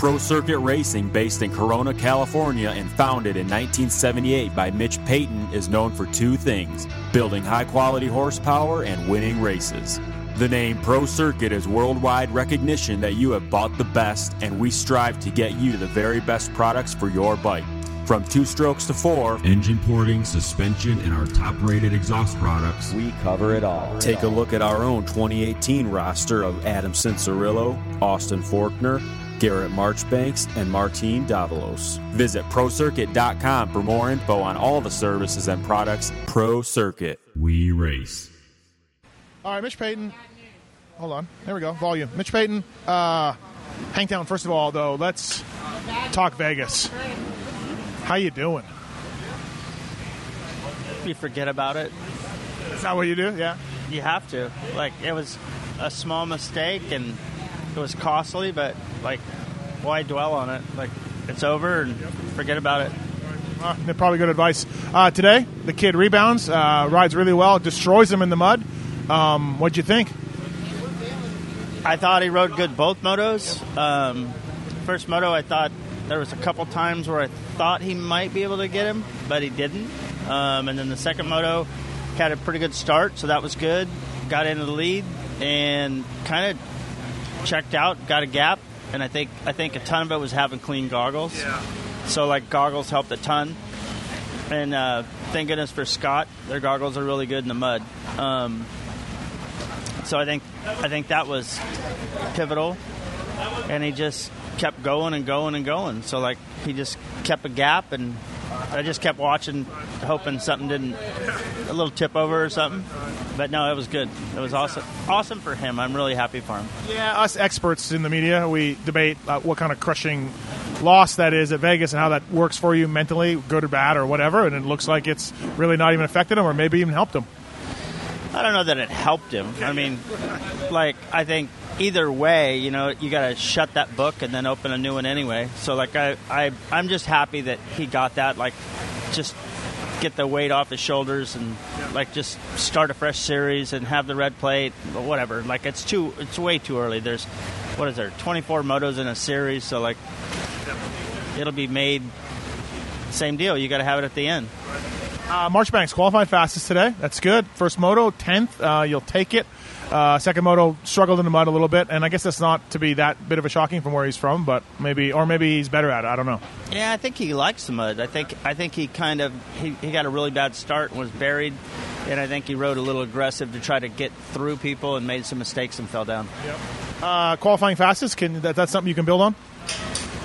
Pro Circuit Racing, based in Corona, California, and founded in 1978 by Mitch Payton, is known for two things building high quality horsepower and winning races. The name Pro Circuit is worldwide recognition that you have bought the best, and we strive to get you the very best products for your bike. From two strokes to four, engine porting, suspension, and our top rated exhaust products, we cover it all. Take a look at our own 2018 roster of Adam Cianciarulo, Austin Forkner, Garrett Marchbanks, and Martin Davalos. Visit ProCircuit.com for more info on all the services and products Pro Circuit. We race. All right, Mitch Payton. Hold on. There we go. Volume. Mitch Payton. Uh, Hangtown. First of all, though, let's talk Vegas. How you doing? You forget about it. Is that what you do? Yeah. You have to. Like it was a small mistake and it was costly, but like why dwell on it? Like it's over and forget about it. Uh, probably good advice. Uh, today, the kid rebounds, uh, rides really well, destroys him in the mud. Um, what'd you think? I thought he rode good both motos. Um, first moto, I thought there was a couple times where I thought he might be able to get him, but he didn't. Um, and then the second moto had a pretty good start, so that was good. Got into the lead and kind of checked out, got a gap, and I think I think a ton of it was having clean goggles. Yeah. So like goggles helped a ton. And uh, thank goodness for Scott, their goggles are really good in the mud. Um, so I think I think that was pivotal, and he just kept going and going and going. So like he just kept a gap, and I just kept watching, hoping something didn't a little tip over or something. But no, it was good. It was awesome. Awesome for him. I'm really happy for him. Yeah, us experts in the media, we debate uh, what kind of crushing loss that is at Vegas and how that works for you mentally, good or bad or whatever. And it looks like it's really not even affected him, or maybe even helped him. I don't know that it helped him. I mean, like I think either way, you know, you got to shut that book and then open a new one anyway. So like I, I I'm just happy that he got that. Like, just get the weight off his shoulders and like just start a fresh series and have the red plate, but whatever. Like it's too, it's way too early. There's what is there, 24 motos in a series, so like it'll be made. Same deal. You got to have it at the end. Uh, Marchbanks qualified fastest today. That's good. First moto, tenth. Uh, you'll take it. Uh, second moto struggled in the mud a little bit, and I guess that's not to be that bit of a shocking from where he's from, but maybe, or maybe he's better at it. I don't know. Yeah, I think he likes the mud. I think I think he kind of he, he got a really bad start and was buried, and I think he rode a little aggressive to try to get through people and made some mistakes and fell down. Yep. Uh, qualifying fastest, can that, that's something you can build on?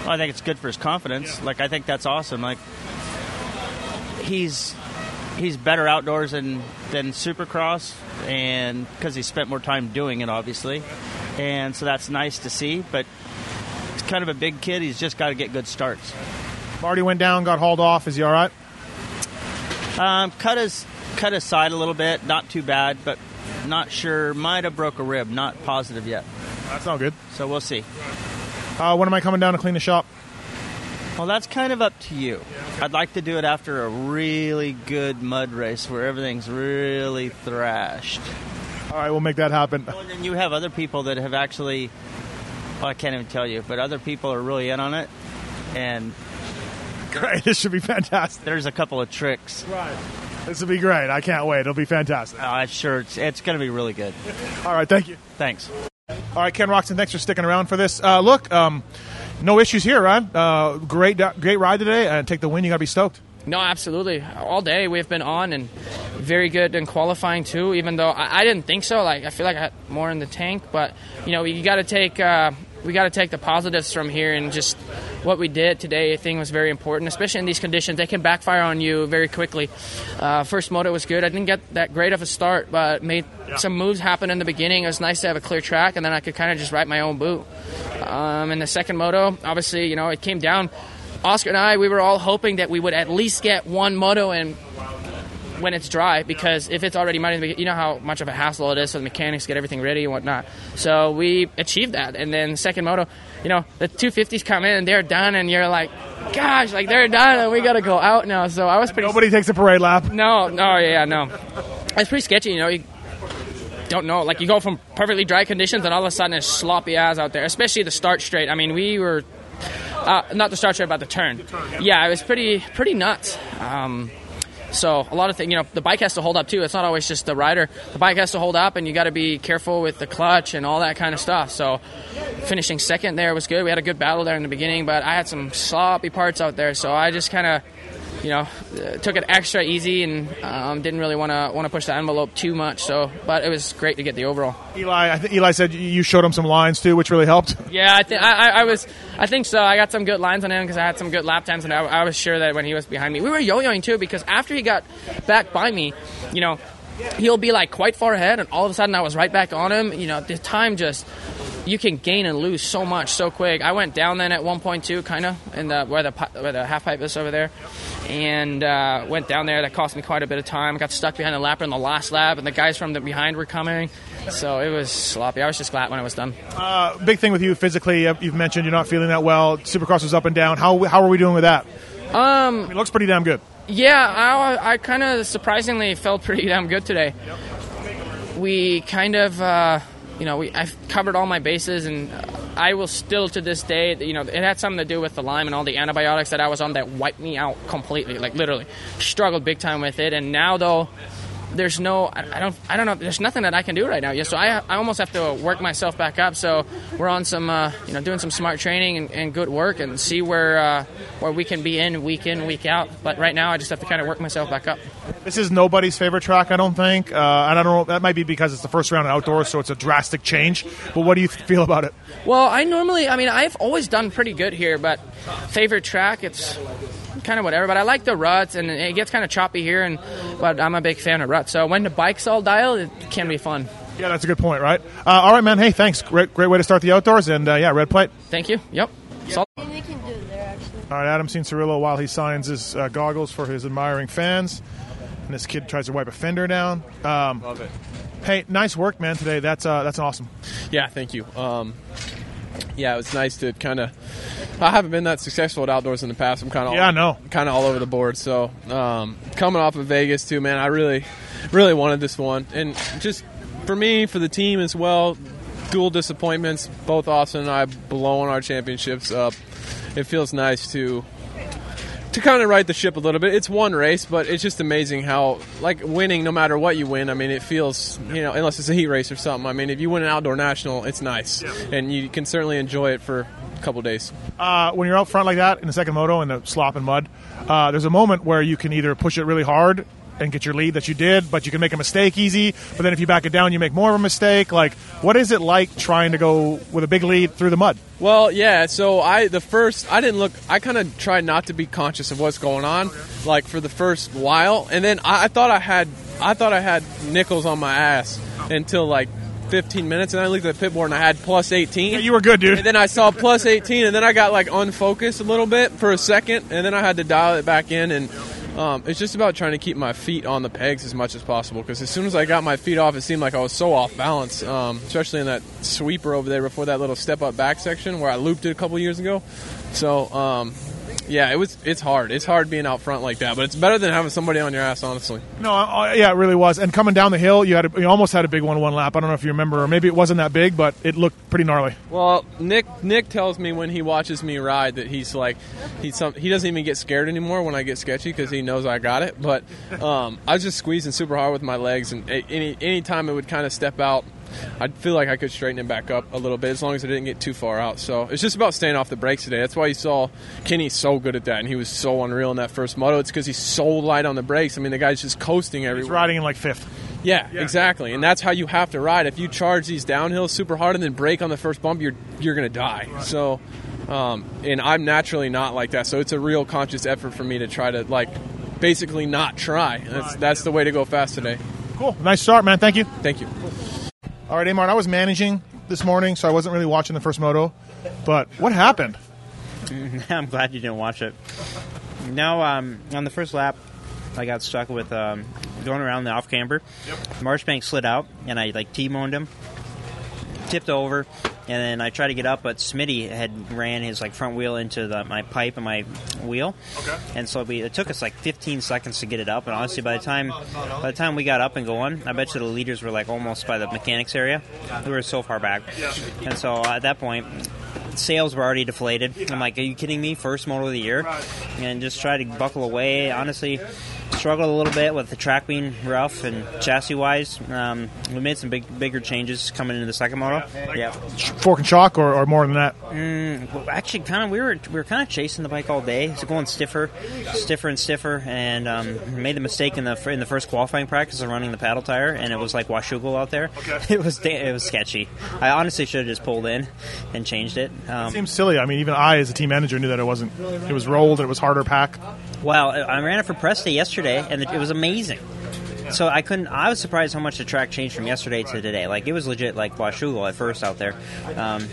Well, I think it's good for his confidence. Yeah. Like I think that's awesome. Like he's he's better outdoors than than Supercross, and because he spent more time doing it, obviously, and so that's nice to see. But he's kind of a big kid. He's just got to get good starts. Marty went down, got hauled off. Is he all right? Um, cut his cut his side a little bit. Not too bad, but not sure. Might have broke a rib. Not positive yet. That's not good. So we'll see. Uh, when am I coming down to clean the shop? Well, that's kind of up to you. I'd like to do it after a really good mud race where everything's really thrashed. All right, we'll make that happen. Well, and you have other people that have actually, well, I can't even tell you, but other people are really in on it. And great, this should be fantastic. There's a couple of tricks. Right. This will be great. I can't wait. It'll be fantastic. Uh, I'm sure it's, it's going to be really good. All right, thank you. Thanks. All right, Ken Roczen, thanks for sticking around for this. Uh, look, um, no issues here, Ron. Uh, great, great ride today, and take the win. You got to be stoked. No, absolutely. All day we've been on and very good in qualifying too. Even though I, I didn't think so, like I feel like I had more in the tank, but you know you got to take uh, we got to take the positives from here and just what we did today. I think was very important, especially in these conditions. They can backfire on you very quickly. Uh, first moto was good. I didn't get that great of a start, but made yeah. some moves happen in the beginning. It was nice to have a clear track, and then I could kind of just write my own boot. Um, in the second moto, obviously, you know, it came down. Oscar and I, we were all hoping that we would at least get one moto in when it's dry because if it's already muddy, you know how much of a hassle it is for the mechanics get everything ready and whatnot. So we achieved that, and then second moto, you know, the 250s come in and they're done, and you're like, gosh, like they're done, and we got to go out now. So I was pretty. Nobody takes a parade lap. No, no, yeah, no. It's pretty sketchy, you know. You, don't know. Like you go from perfectly dry conditions, and all of a sudden it's sloppy ass out there. Especially the start straight. I mean, we were Uh, not the start straight, but the turn. Yeah, it was pretty pretty nuts. Um, so a lot of things, you know, the bike has to hold up too. It's not always just the rider. The bike has to hold up, and you got to be careful with the clutch and all that kind of stuff. So finishing second there was good. We had a good battle there in the beginning, but I had some sloppy parts out there, so I just kind of you know, uh, took it extra easy and um, didn't really want to want to push the envelope too much. So, but it was great to get the overall. Eli, I think Eli said you showed him some lines too, which really helped. Yeah, I think I, I was, I think so. I got some good lines on him because I had some good lap times, and I, I was sure that when he was behind me, we were yo-yoing too because after he got back by me, you know, he'll be like quite far ahead, and all of a sudden I was right back on him. You know, the time just you can gain and lose so much so quick. I went down then at 1.2, kind of, in the where the where the half pipe is over there, and uh, went down there. That cost me quite a bit of time. Got stuck behind the lap in the last lap, and the guys from the behind were coming, so it was sloppy. I was just glad when it was done. Uh, big thing with you physically, uh, you've mentioned you're not feeling that well. Supercross was up and down. How how are we doing with that? Um, it looks pretty damn good. Yeah, I, I kind of surprisingly felt pretty damn good today. Yep. We kind of. Uh, you know, we, I've covered all my bases, and I will still to this day, you know, it had something to do with the Lyme and all the antibiotics that I was on that wiped me out completely, like literally, struggled big time with it. And now though, there's no I, don't I don't know there's nothing that I can do right now. Yeah, so I, I almost have to work myself back up. So we're on some uh, you know doing some smart training and, and good work and see where uh, where we can be in week in week out. But right now I just have to kind of work myself back up. This is nobody's favorite track, I don't think. Uh, and I don't know that might be because it's the first round outdoors, so it's a drastic change. But what do you feel about it? Well, I normally I mean I've always done pretty good here, but favorite track it's kind of whatever. But I like the ruts, and it gets kind of choppy here. And but I'm a big fan of ruts. So when the bike's all dialed, it can be fun. Yeah, that's a good point, right? Uh, all right, man. Hey, thanks. Great, great way to start the outdoors. And uh, yeah, red plate. Thank you. Yep. Solid. All right, Adam Cianciarulo while he signs his uh, goggles for his admiring fans. And this kid tries to wipe a fender down. Um, Love it. Hey, nice work, man, today. That's uh, that's awesome. Yeah, thank you. Um, yeah, it was nice to kind of. I haven't been that successful at outdoors in the past. I'm kind of yeah, no, kind of all over the board. So um, coming off of Vegas too, man, I really, really wanted this one, and just for me, for the team as well. Dual disappointments. Both Austin and I blowing our championships up. It feels nice to to kind of right the ship a little bit. It's one race, but it's just amazing how, like, winning, no matter what you win, I mean, it feels, you know, unless it's a heat race or something. I mean, if you win an outdoor national, it's nice. Yeah. And you can certainly enjoy it for a couple days. Uh, when you're out front like that in the second moto in the slop and mud, uh, there's a moment where you can either push it really hard and get your lead that you did, but you can make a mistake easy. But then if you back it down, you make more of a mistake. Like, what is it like trying to go with a big lead through the mud? Well, yeah. So I the first I didn't look. I kind of tried not to be conscious of what's going on, like for the first while, and then I, I, thought I had I thought I had nickels on my ass until like 15 minutes, and I looked at the pit board and I had plus 18. Yeah, you were good, dude. And then I saw plus 18, and then I got like unfocused a little bit for a second, and then I had to dial it back in and. Um, it's just about trying to keep my feet on the pegs as much as possible because as soon as I got my feet off, it seemed like I was so off balance, um, especially in that sweeper over there before that little step up back section where I looped it a couple years ago. So, um, yeah, it was. It's hard. It's hard being out front like that, but it's better than having somebody on your ass, honestly. No, uh, yeah, it really was. And coming down the hill, you had a, you almost had a big one one lap. I don't know if you remember, or maybe it wasn't that big, but it looked pretty gnarly. Well, Nick Nick tells me when he watches me ride that he's like he's some, he doesn't even get scared anymore when I get sketchy because he knows I got it. But um, I was just squeezing super hard with my legs, and any any time it would kind of step out I feel like I could straighten it back up a little bit as long as I didn't get too far out. So it's just about staying off the brakes today. That's why you saw Kenny so good at that, and he was so unreal in that first moto. It's because he's so light on the brakes. I mean, the guy's just coasting everywhere. He's riding in like fifth. Yeah, yeah, exactly, and that's how you have to ride. If you charge these downhills super hard and then brake on the first bump, you're you're gonna die. Right. So, um, and I'm naturally not like that. So it's a real conscious effort for me to try to like basically not try. That's that's the way to go fast today. Cool, nice start, man. Thank you. Thank you. All right, Amart, I was managing this morning, so I wasn't really watching the first moto. But what happened? I'm glad you didn't watch it. No, um, on the first lap, I got stuck with um, going around the off camber. Yep. Marchbank slid out, and I like T-boned him, tipped over, and then I tried to get up, but Smitty had ran his like front wheel into the, my pipe and my wheel, okay. and so we, it took us like 15 seconds to get it up. And honestly, by the time by the time we got up and going, I bet you the leaders were like almost by the mechanics area. We were so far back, and so uh, at that point, Sails were already deflated. I'm like, are you kidding me? First moto of the year, and just try to buckle away. Honestly, struggled a little bit with the track being rough and chassis wise. Um, we made some big bigger changes coming into the second moto. Yeah, Fork and shock, or, or more than that? Mm, well, actually, kind of we were we were kind of chasing the bike all day. It's going stiffer, stiffer and stiffer, and um, made the mistake in the in the first qualifying practice of running the paddle tire, and it was like Washougal out there. It was da- it was sketchy. I honestly should have just pulled in and changed it. Um, Seems silly. I mean, even I, as a team manager, knew that it wasn't. It was rolled. It was harder pack. Well, I ran it for press day yesterday, and it was amazing. So I couldn't. I was surprised how much the track changed from yesterday to today. Like it was legit like Washougal at first out there. Um,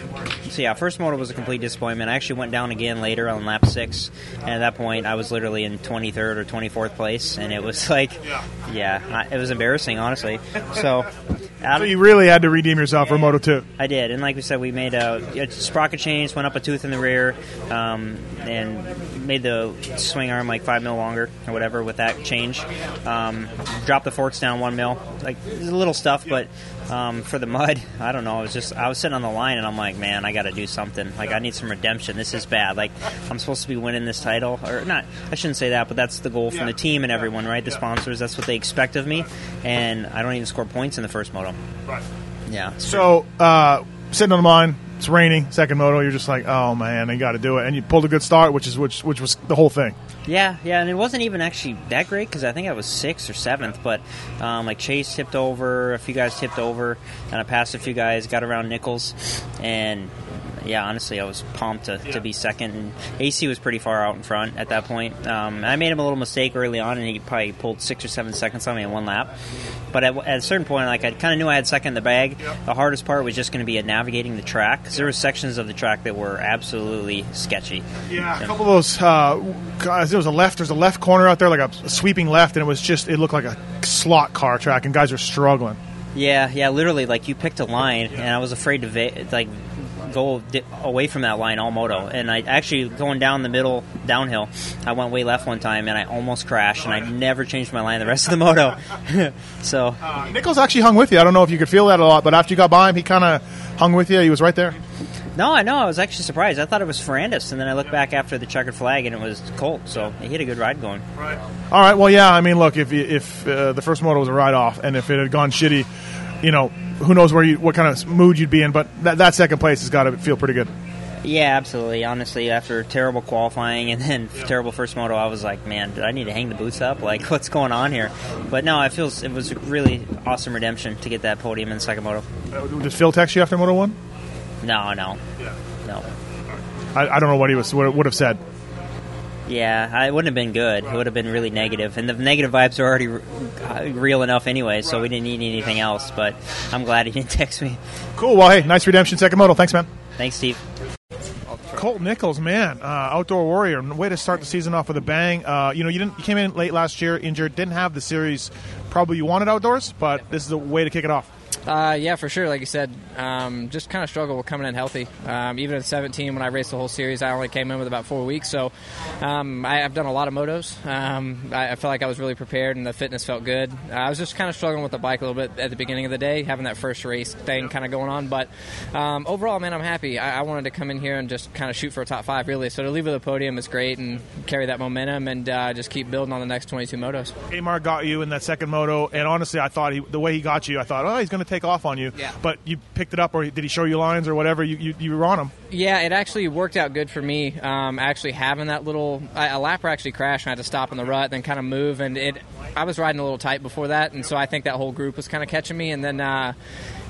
so yeah, first moto was a complete disappointment. I actually went down again later on lap six, and at that point I was literally in 23rd or 24th place, and it was like, yeah, I- it was embarrassing honestly. So. So you really had to redeem yourself for Moto 2. I did, and like we said, we made a, a sprocket change, went up a tooth in the rear, um, and made the swing arm like five mil longer or whatever with that change. Um, dropped the forks down one mil, like little stuff, but um, for the mud, I don't know. I was just I was sitting on the line, and I'm like, man, I got to do something. Like I need some redemption. This is bad. Like I'm supposed to be winning this title, or not? I shouldn't say that, but that's the goal from the team and everyone, right? The sponsors. That's what they expect of me, and I don't even score points in the first moto. Right. Yeah. So, uh, sitting on the line, it's raining, second moto, you're just like, oh man, I got to do it. And you pulled a good start, which is which which was the whole thing. Yeah, yeah, and it wasn't even actually that great because I think I was sixth or seventh, but um, like Chase tipped over, a few guys tipped over, and I passed a few guys, got around Nichols, and yeah, honestly, I was pumped to, to be second. And AC was pretty far out in front at that point. Um, I made him a little mistake early on, and he probably pulled six or seven seconds on me in one lap. But at, at a certain point, like I kind of knew I had second in the bag. The hardest part was just going to be navigating the track because there were sections of the track that were absolutely sketchy. Yeah, a couple of those. Uh, guys, there was a left. There's a left corner out there, like a, a sweeping left, and it was just. It looked like a slot car track, and guys were struggling. Yeah, yeah, literally, like you picked a line, and I was afraid to va- like go di- away from that line all moto. And I actually going down the middle downhill, I went way left one time, and I almost crashed, and I never changed my line the rest of the moto. so Uh, Nichols actually hung with you. I don't know if you could feel that a lot, but after you got by him, he kind of hung with you. He was right there. no, I know, I was actually surprised. I thought it was Ferrandis, and then I looked back after the checkered flag, and it was Colt. So he had a good ride going. All right. Well, yeah. I mean, look, if if uh, the first moto was a ride off, and if it had gone shitty, you know, who knows where you what kind of mood you'd be in. But that, that second place has got to feel pretty good. Yeah, absolutely. Honestly, after terrible qualifying and then terrible first moto, I was like, man, did I need to hang the boots up? Like, what's going on here? But no, it feels it was a really awesome redemption to get that podium in the second moto. Uh, Did Phil text you after Moto One? No, no, no. I, I don't know what he was what would have said. Yeah, I- it wouldn't have been good. It would have been really negative, and the negative vibes are already uh, real enough anyway. So we didn't need anything else. But I'm glad he didn't text me. Cool. Well, hey, nice redemption, second moto. Thanks, man. Thanks, Steve. Colt Nichols, man, uh, outdoor warrior. Way to start the season off with a bang. Uh, you know, you didn't you came in late last year, injured, didn't have the series probably you wanted outdoors, but this is a way to kick it off. Uh, yeah, for sure. Like you said, um, just kind of struggled with coming in healthy. Um, even at 17, when I raced the whole series, I only came in with about four weeks. So um, I, I've done a lot of motos. Um, I, I felt like I was really prepared, and the fitness felt good. Uh, I was just kind of struggling with the bike a little bit at the beginning of the day, having that first race thing kind of going on. But um, overall, man, I'm happy. I, I wanted to come in here and just kind of shoot for a top five, really. So to leave with a podium is great, and carry that momentum, and uh, just keep building on the next 22 motos. Amar got you in that second moto, and honestly, I thought he, the way he got you, I thought, oh, he's going to take off on you. Yeah. But you picked it up, or did he show you lines or whatever? You you, you were on him. Yeah, it actually worked out good for me. Um, actually having that little I, a lapper actually crashed, and I had to stop in the rut, then kind of move, and it. I was riding a little tight before that, and so I think that whole group was kind of catching me, and then. Uh,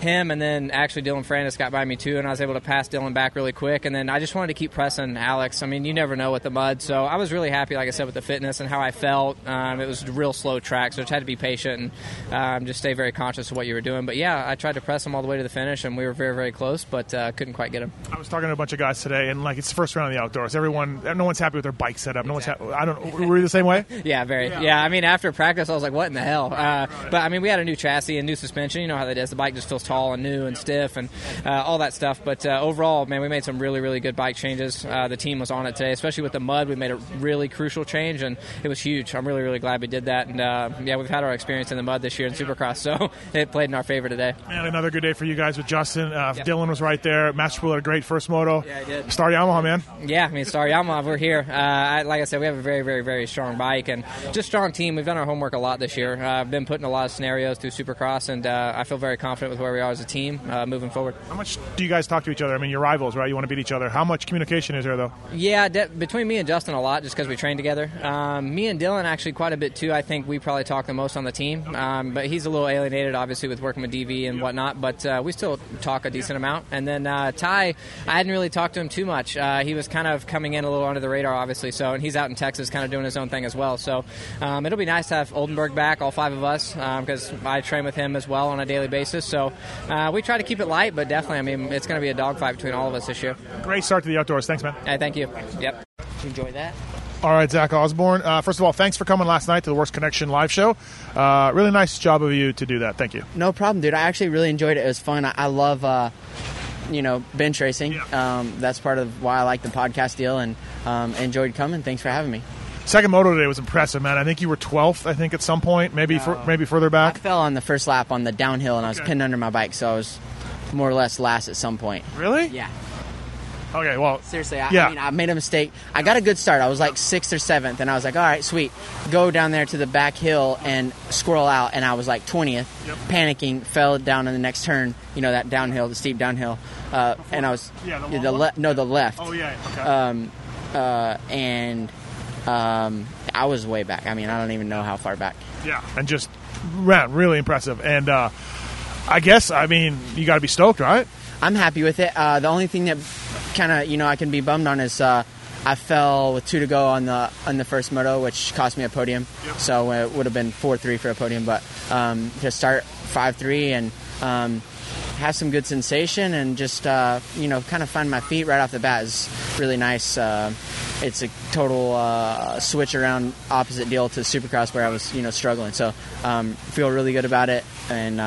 him and then actually Dylan Ferrandis got by me too, and I was able to pass Dylan back really quick. And then I just wanted to keep pressing Alex. I mean, you never know with the mud, so I was really happy, like I said, with the fitness and how I felt. Um, it was a real slow track, so I just had to be patient and um, just stay very conscious of what you were doing. But yeah, I tried to press him all the way to the finish, and we were very, very close, but uh, couldn't quite get him. I was talking to a bunch of guys today, and like it's the first round of the outdoors. Everyone, no one's happy with their bike setup. No one's. Ha- I don't. Were you the same way? Yeah, very. Yeah. I mean, after practice, I was like, "What in the hell?" Uh, but I mean, we had a new chassis and new suspension. You know how that is. The bike just feels tall and new and stiff and uh, all that stuff. But uh, overall, man, we made some really, really good bike changes. Uh, the team was on it today, especially with the mud. We made a really crucial change, and it was huge. I'm really, really glad we did that. And uh, yeah, we've had our experience in the mud this year in Supercross, so it played in our favor today. Today. And another good day for you guys with Justin. Uh, Dylan was right there. Master had a great first moto. Yeah, I did. Star Yamaha, man. Yeah, I mean, Star Yamaha, we're here. Uh, I, like I said, we have a very, very, very strong bike and just strong team. We've done our homework a lot this year. Uh, I've been putting a lot of scenarios through Supercross, and uh, I feel very confident with where we are as a team uh, moving forward. How much do you guys talk to each other? I mean, you're rivals, right? You want to beat each other. How much communication is there, though? Yeah, de- between me and Justin, a lot just because we train together. Um, me and Dylan actually quite a bit too. I think we probably talk the most on the team, um, but he's a little alienated, obviously, with working with DV and whatnot. But uh, we still talk a decent amount. And then uh, Ty, I hadn't really talked to him too much. Uh, he was kind of coming in a little under the radar, obviously. So, and he's out in Texas, kind of doing his own thing as well. So, um, it'll be nice to have Oldenburg back, all five of us, because I train with him as well on a daily basis. So, uh, we try to keep it light, but definitely, I mean, it's going to be a dogfight between all of us this year. Great start to the outdoors. Thanks, man. Hey, thank you. Yep. you Enjoy that. All right, Zach Osborne. Uh, first of all, thanks for coming last night to the Worst Connection live show. Uh, really nice job of you to do that. Thank you. No problem, dude. I actually really enjoyed it. It was fun. I, I love, uh, you know, bench racing. Um, that's part of why I like the podcast deal and um, enjoyed coming. Thanks for having me. Second moto today was impressive, man. I think you were 12th. I think at some point, maybe fur- maybe further back. I fell on the first lap on the downhill and I was pinned under my bike, so I was more or less last at some point. Really? Yeah. Okay. Well, Seriously, I, Yeah. I mean, I made a mistake. I got a good start. I was like sixth or seventh, and I was like, all right, sweet. Go down there to the back hill and squirrel out, and I was like 20th, panicking, fell down in the next turn, you know, that downhill, the steep downhill. Uh, and I was, Yeah, the the, left, no, the left. Oh yeah. Okay. Um, uh, and um, I was way back. I mean, I don't even know how far back. yeah. And just ran really impressive. And uh, I guess I mean you got to be stoked, right? I'm happy with it. Uh, the only thing that kind of you know I can be bummed on is uh, I fell with two to go on the on the first moto, which cost me a podium. So it would have been four three for a podium, but um, to start five three and um, have some good sensation and just uh, you know kind of find my feet right off the bat is really nice. Uh, it's a total uh, switch around opposite deal to Supercross where I was you know struggling. So um, feel really good about it and.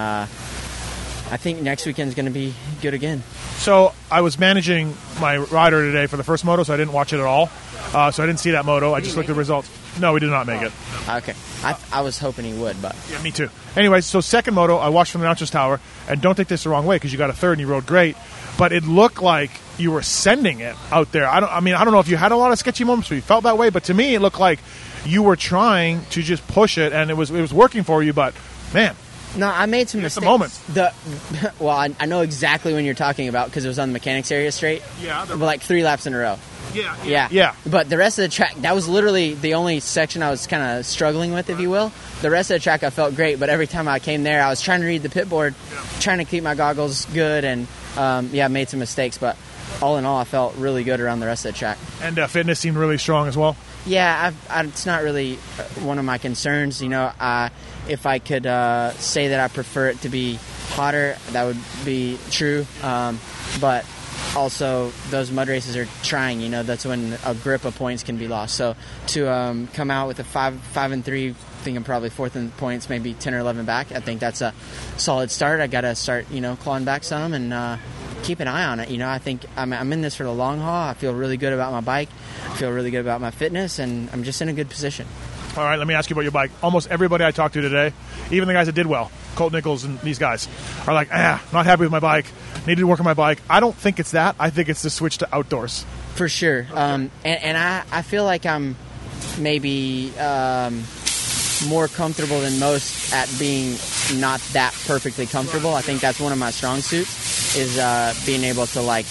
I think next weekend's going to be good again. So I was managing my rider today for the first moto, so I didn't watch it at all. Uh, so I didn't see that moto. I just looked at the results. No, we did not make it. Okay, I, I was hoping he would, but Yeah, me too. Anyways, so second moto, I watched from the announcer's tower, and don't take this the wrong way because you got a third and you rode great, but it looked like you were sending it out there. I don't. I mean, I don't know if you had a lot of sketchy moments where you felt that way, but to me, it looked like you were trying to just push it, and it was it was working for you. But man, no, I made some It's the mistakes. moment. The well, I, I know exactly when you're talking about because it was on the mechanics area straight. Yeah, but like three laps in a row. Yeah, yeah, yeah. But the rest of the track, that was literally the only section I was kind of struggling with, if you will. The rest of the track, I felt great, but every time I came there, I was trying to read the pit board, trying to keep my goggles good, and um, yeah, I made some mistakes. But all in all, I felt really good around the rest of the track. and uh, fitness seemed really strong as well. Yeah, I, it's not really uh, one of my concerns. You know, if I could uh, say that I prefer it to be hotter, that would be true. Um, but also, those mud races are trying. You know, that's when a grip of points can be lost. So to um, come out with a five, five and three, I think I'm probably fourth in points, maybe ten or eleven back. I think that's a solid start. I got to start, you know, clawing back some and. Uh, keep an eye on it. You know, I think I'm, I'm in this for the long haul. I feel really good about my bike. I feel really good about my fitness, and I'm just in a good position. All right, let me ask you about your bike. Almost everybody I talked to today, even the guys that did well, Colt Nichols and these guys, are like, ah, not happy with my bike. Needed to work on my bike. I don't think it's that. I think it's the switch to outdoors. For sure. Um, and and I, I feel like I'm maybe um, more comfortable than most at being not that perfectly comfortable. I think that's one of my strong suits is uh, being able to like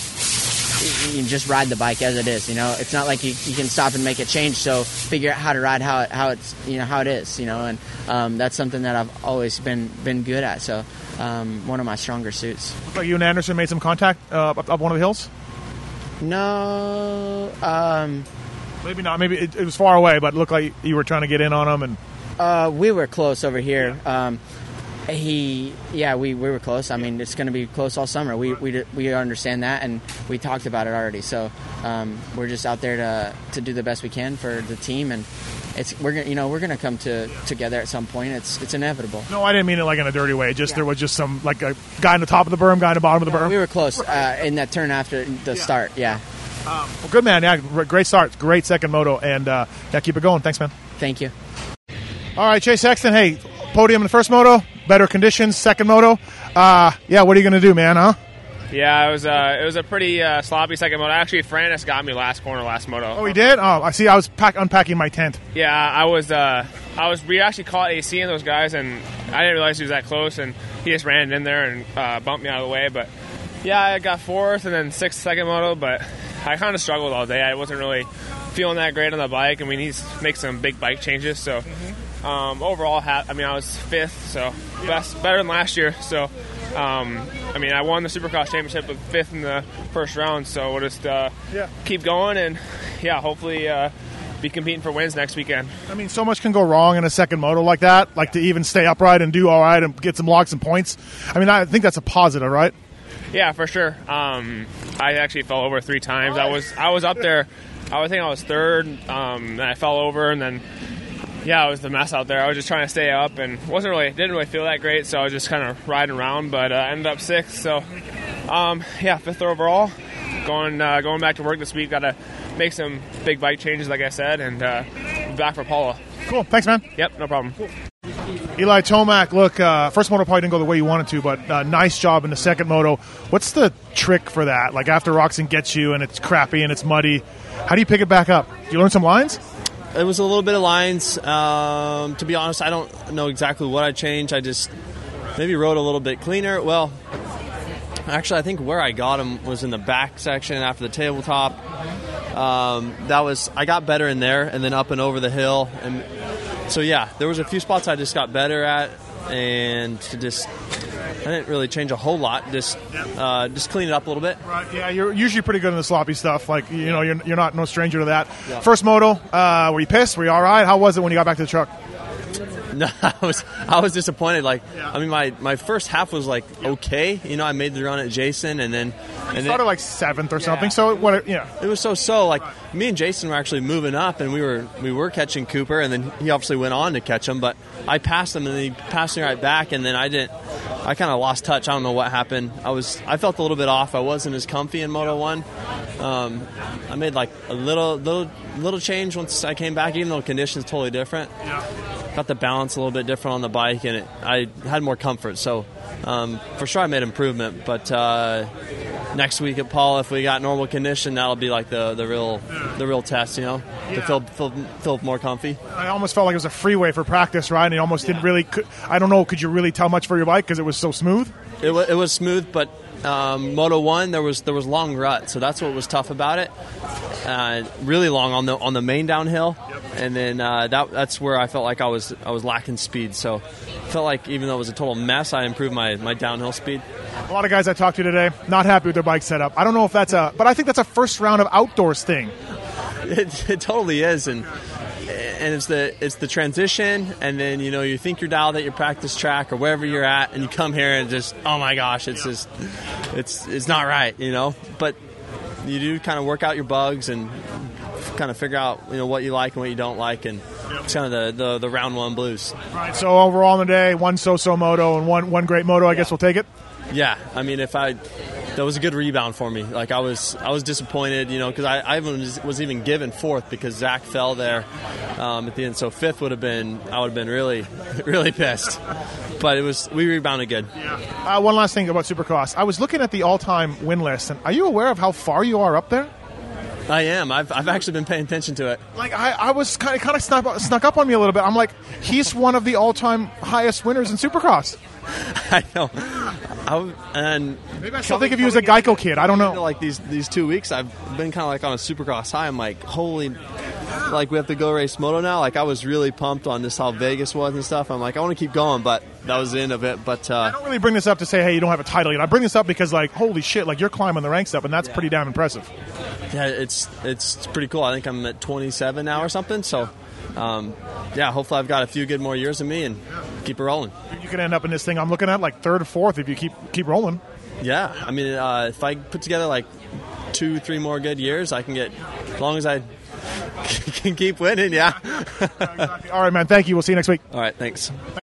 you just ride the bike as it is. You know, it's not like you, you can stop and make a change. So figure out how to ride how it how it's you know how it is. You know, and um, that's something that I've always been been good at. So um, one of my stronger suits. Looked like you and Anderson made some contact uh, up, up one of the hills. No, um, Maybe not. Maybe it, it was far away, but it looked like you were trying to get in on them And Uh, we were close over here. Um, he, yeah, we, we were close. I mean, it's going to be close all summer. We, we we understand that, and we talked about it already. So um, we're just out there to to do the best we can for the team, and it's we're gonna you know we're going to come to together at some point. It's it's inevitable. no, I didn't mean it like in a dirty way. Just there was just some like a guy on the top of the berm, guy on the bottom of the berm. We were close uh, in that turn after the start. Yeah. Well, good man. Yeah, great start. Great second moto, and uh, yeah, keep it going. Thanks, man. Thank you. All right, Chase Sexton. Hey, podium in the first moto, better conditions, second moto. Uh, yeah, what are you going to do, man? Huh? Yeah, it was uh, it was a pretty uh, sloppy second moto. Actually, Ferrandis got me last corner, last moto. Oh, he did. Oh, I see. I was pack- unpacking my tent. Yeah, I was. Uh, I was. We actually caught AC in those guys, and I didn't realize he was that close, and he just ran in there and uh, bumped me out of the way. But yeah, I got fourth and then sixth second moto, but I kind of struggled all day. I wasn't really feeling that great on the bike, and we need to make some big bike changes. So um, overall, ha- I mean, I was fifth, so best, better than last year. So. Um, I mean, I won the Supercross championship with fifth in the first round, so we'll just uh, Yeah. keep going and yeah, hopefully uh, be competing for wins next weekend. I mean, so much can go wrong in a second moto like that. Like to even stay upright and do all right and get some logs and points. I mean, I think that's a positive, right? Yeah, for sure. Um, I actually fell over three times. I was I was up there. I was think I was third. Um, and I fell over, and then yeah, it was the mess out there. I was just trying to stay up, and wasn't really didn't really feel that great. So I was just kind of riding around, but uh, ended up sixth. So um, yeah, fifth overall. Going uh, going back to work this week. Got to make some big bike changes, like I said, and uh, back for Pala. Cool. Thanks, man. Yep, no problem. Eli Tomac, look, uh, first moto probably didn't go the way you wanted to, but uh, nice job in the second moto. What's the trick for that? Like after Roczen gets you and it's crappy and it's muddy, how do you pick it back up? Do you learn some lines? It was a little bit of lines. Um, to be honest, I don't know exactly what I changed. I just maybe rode a little bit cleaner. Well, actually, I think where I got him was in the back section after the tabletop. Um, that was I got better in there, and then up and over the hill, and so yeah, there was a few spots I just got better at, and just I didn't really change a whole lot. Just uh, just clean it up a little bit. Right. Yeah, you're usually pretty good in the sloppy stuff. Like you know, you're, you're not no stranger to that. Yeah. First moto, uh, were you pissed? Were you all right? How was it when you got back to the truck? No, I was I was disappointed. Like I mean, my, my first half was like okay. You know, I made the run at Jason, and then and started then, like seventh or something. So what? Yeah. it was so so. Like me and Jason were actually moving up, and we were we were catching Cooper, and then he obviously went on to catch him. But I passed him, and he passed me right back, and then I didn't. I kind of lost touch. I don't know what happened. I was I felt a little bit off. I wasn't as comfy in Moto One. Um, I made like a little little little change once I came back, even though the conditions totally different. Got the balance a little bit different on the bike, and it, I had more comfort. So um, for sure, I made improvement. But uh, next week at Pala, if we got normal condition, that'll be like the, the real the real test. You know, to feel, feel feel more comfy. I almost felt like it was a freeway for practice, right? And you almost didn't really. I don't know. Could you really tell much for your bike because it was so smooth? It, wa it was smooth, but um, Moto One there was there was long rut, so that's what was tough about it. Uh, really long on the on the main downhill, and then uh, that that's where I felt like I was I was lacking speed. So felt like even though it was a total mess, I improved my, my downhill speed. A lot of guys I talked to today not happy with their bike setup. I don't know if that's a, but I think that's a first round of outdoors thing. It, it totally is, and and it's the it's the transition, and then you know you think you're dialed at your practice track or wherever you're at, and you come here and just oh my gosh, it's just it's it's not right, you know. But you do kind of work out your bugs and kind of figure out you know what you like and what you don't like, and it's kind of the, the the round one blues. Right. So overall in the day, one so-so moto and one one great moto. I guess we'll take it. Yeah, I mean, if I that was a good rebound for me. Like I was, I was disappointed, you know, because I, I was, even given fourth because Zach fell there um, at the end. So fifth would have been, I would have been really, really pissed. But it was, we rebounded good. Uh, one last thing about Supercross. I was looking at the all-time win list, and are you aware of how far you are up there? I am. I've, I've actually been paying attention to it. Like I, I was kind of kind of snuck, snuck up on me a little bit. I'm like, he's one of the all-time highest winners in Supercross. I know. I, and Maybe I still think of you as a Geico kid. I don't know. Like these these two weeks, I've been kind of like on a Supercross high. I'm like, holy, like we have to go race moto now. Like I was really pumped on this how Vegas was and stuff. I'm like, I want to keep going, but that was the end of it. But uh, I don't really bring this up to say, hey, you don't have a title yet. I bring this up because, like, holy shit, like you're climbing the ranks up, and that's pretty damn impressive. yeah, it's it's pretty cool. I think I'm at 27 now or something. So. Um, yeah, hopefully I've got a few good more years in me and keep it rolling. You could end up in this thing I'm looking at like third or fourth if you keep keep rolling. Yeah, I mean, uh, if I put together like two, three more good years, I can get as long as I can keep winning. Yeah. All right, man. Thank you. We'll see you next week. All right. Thanks.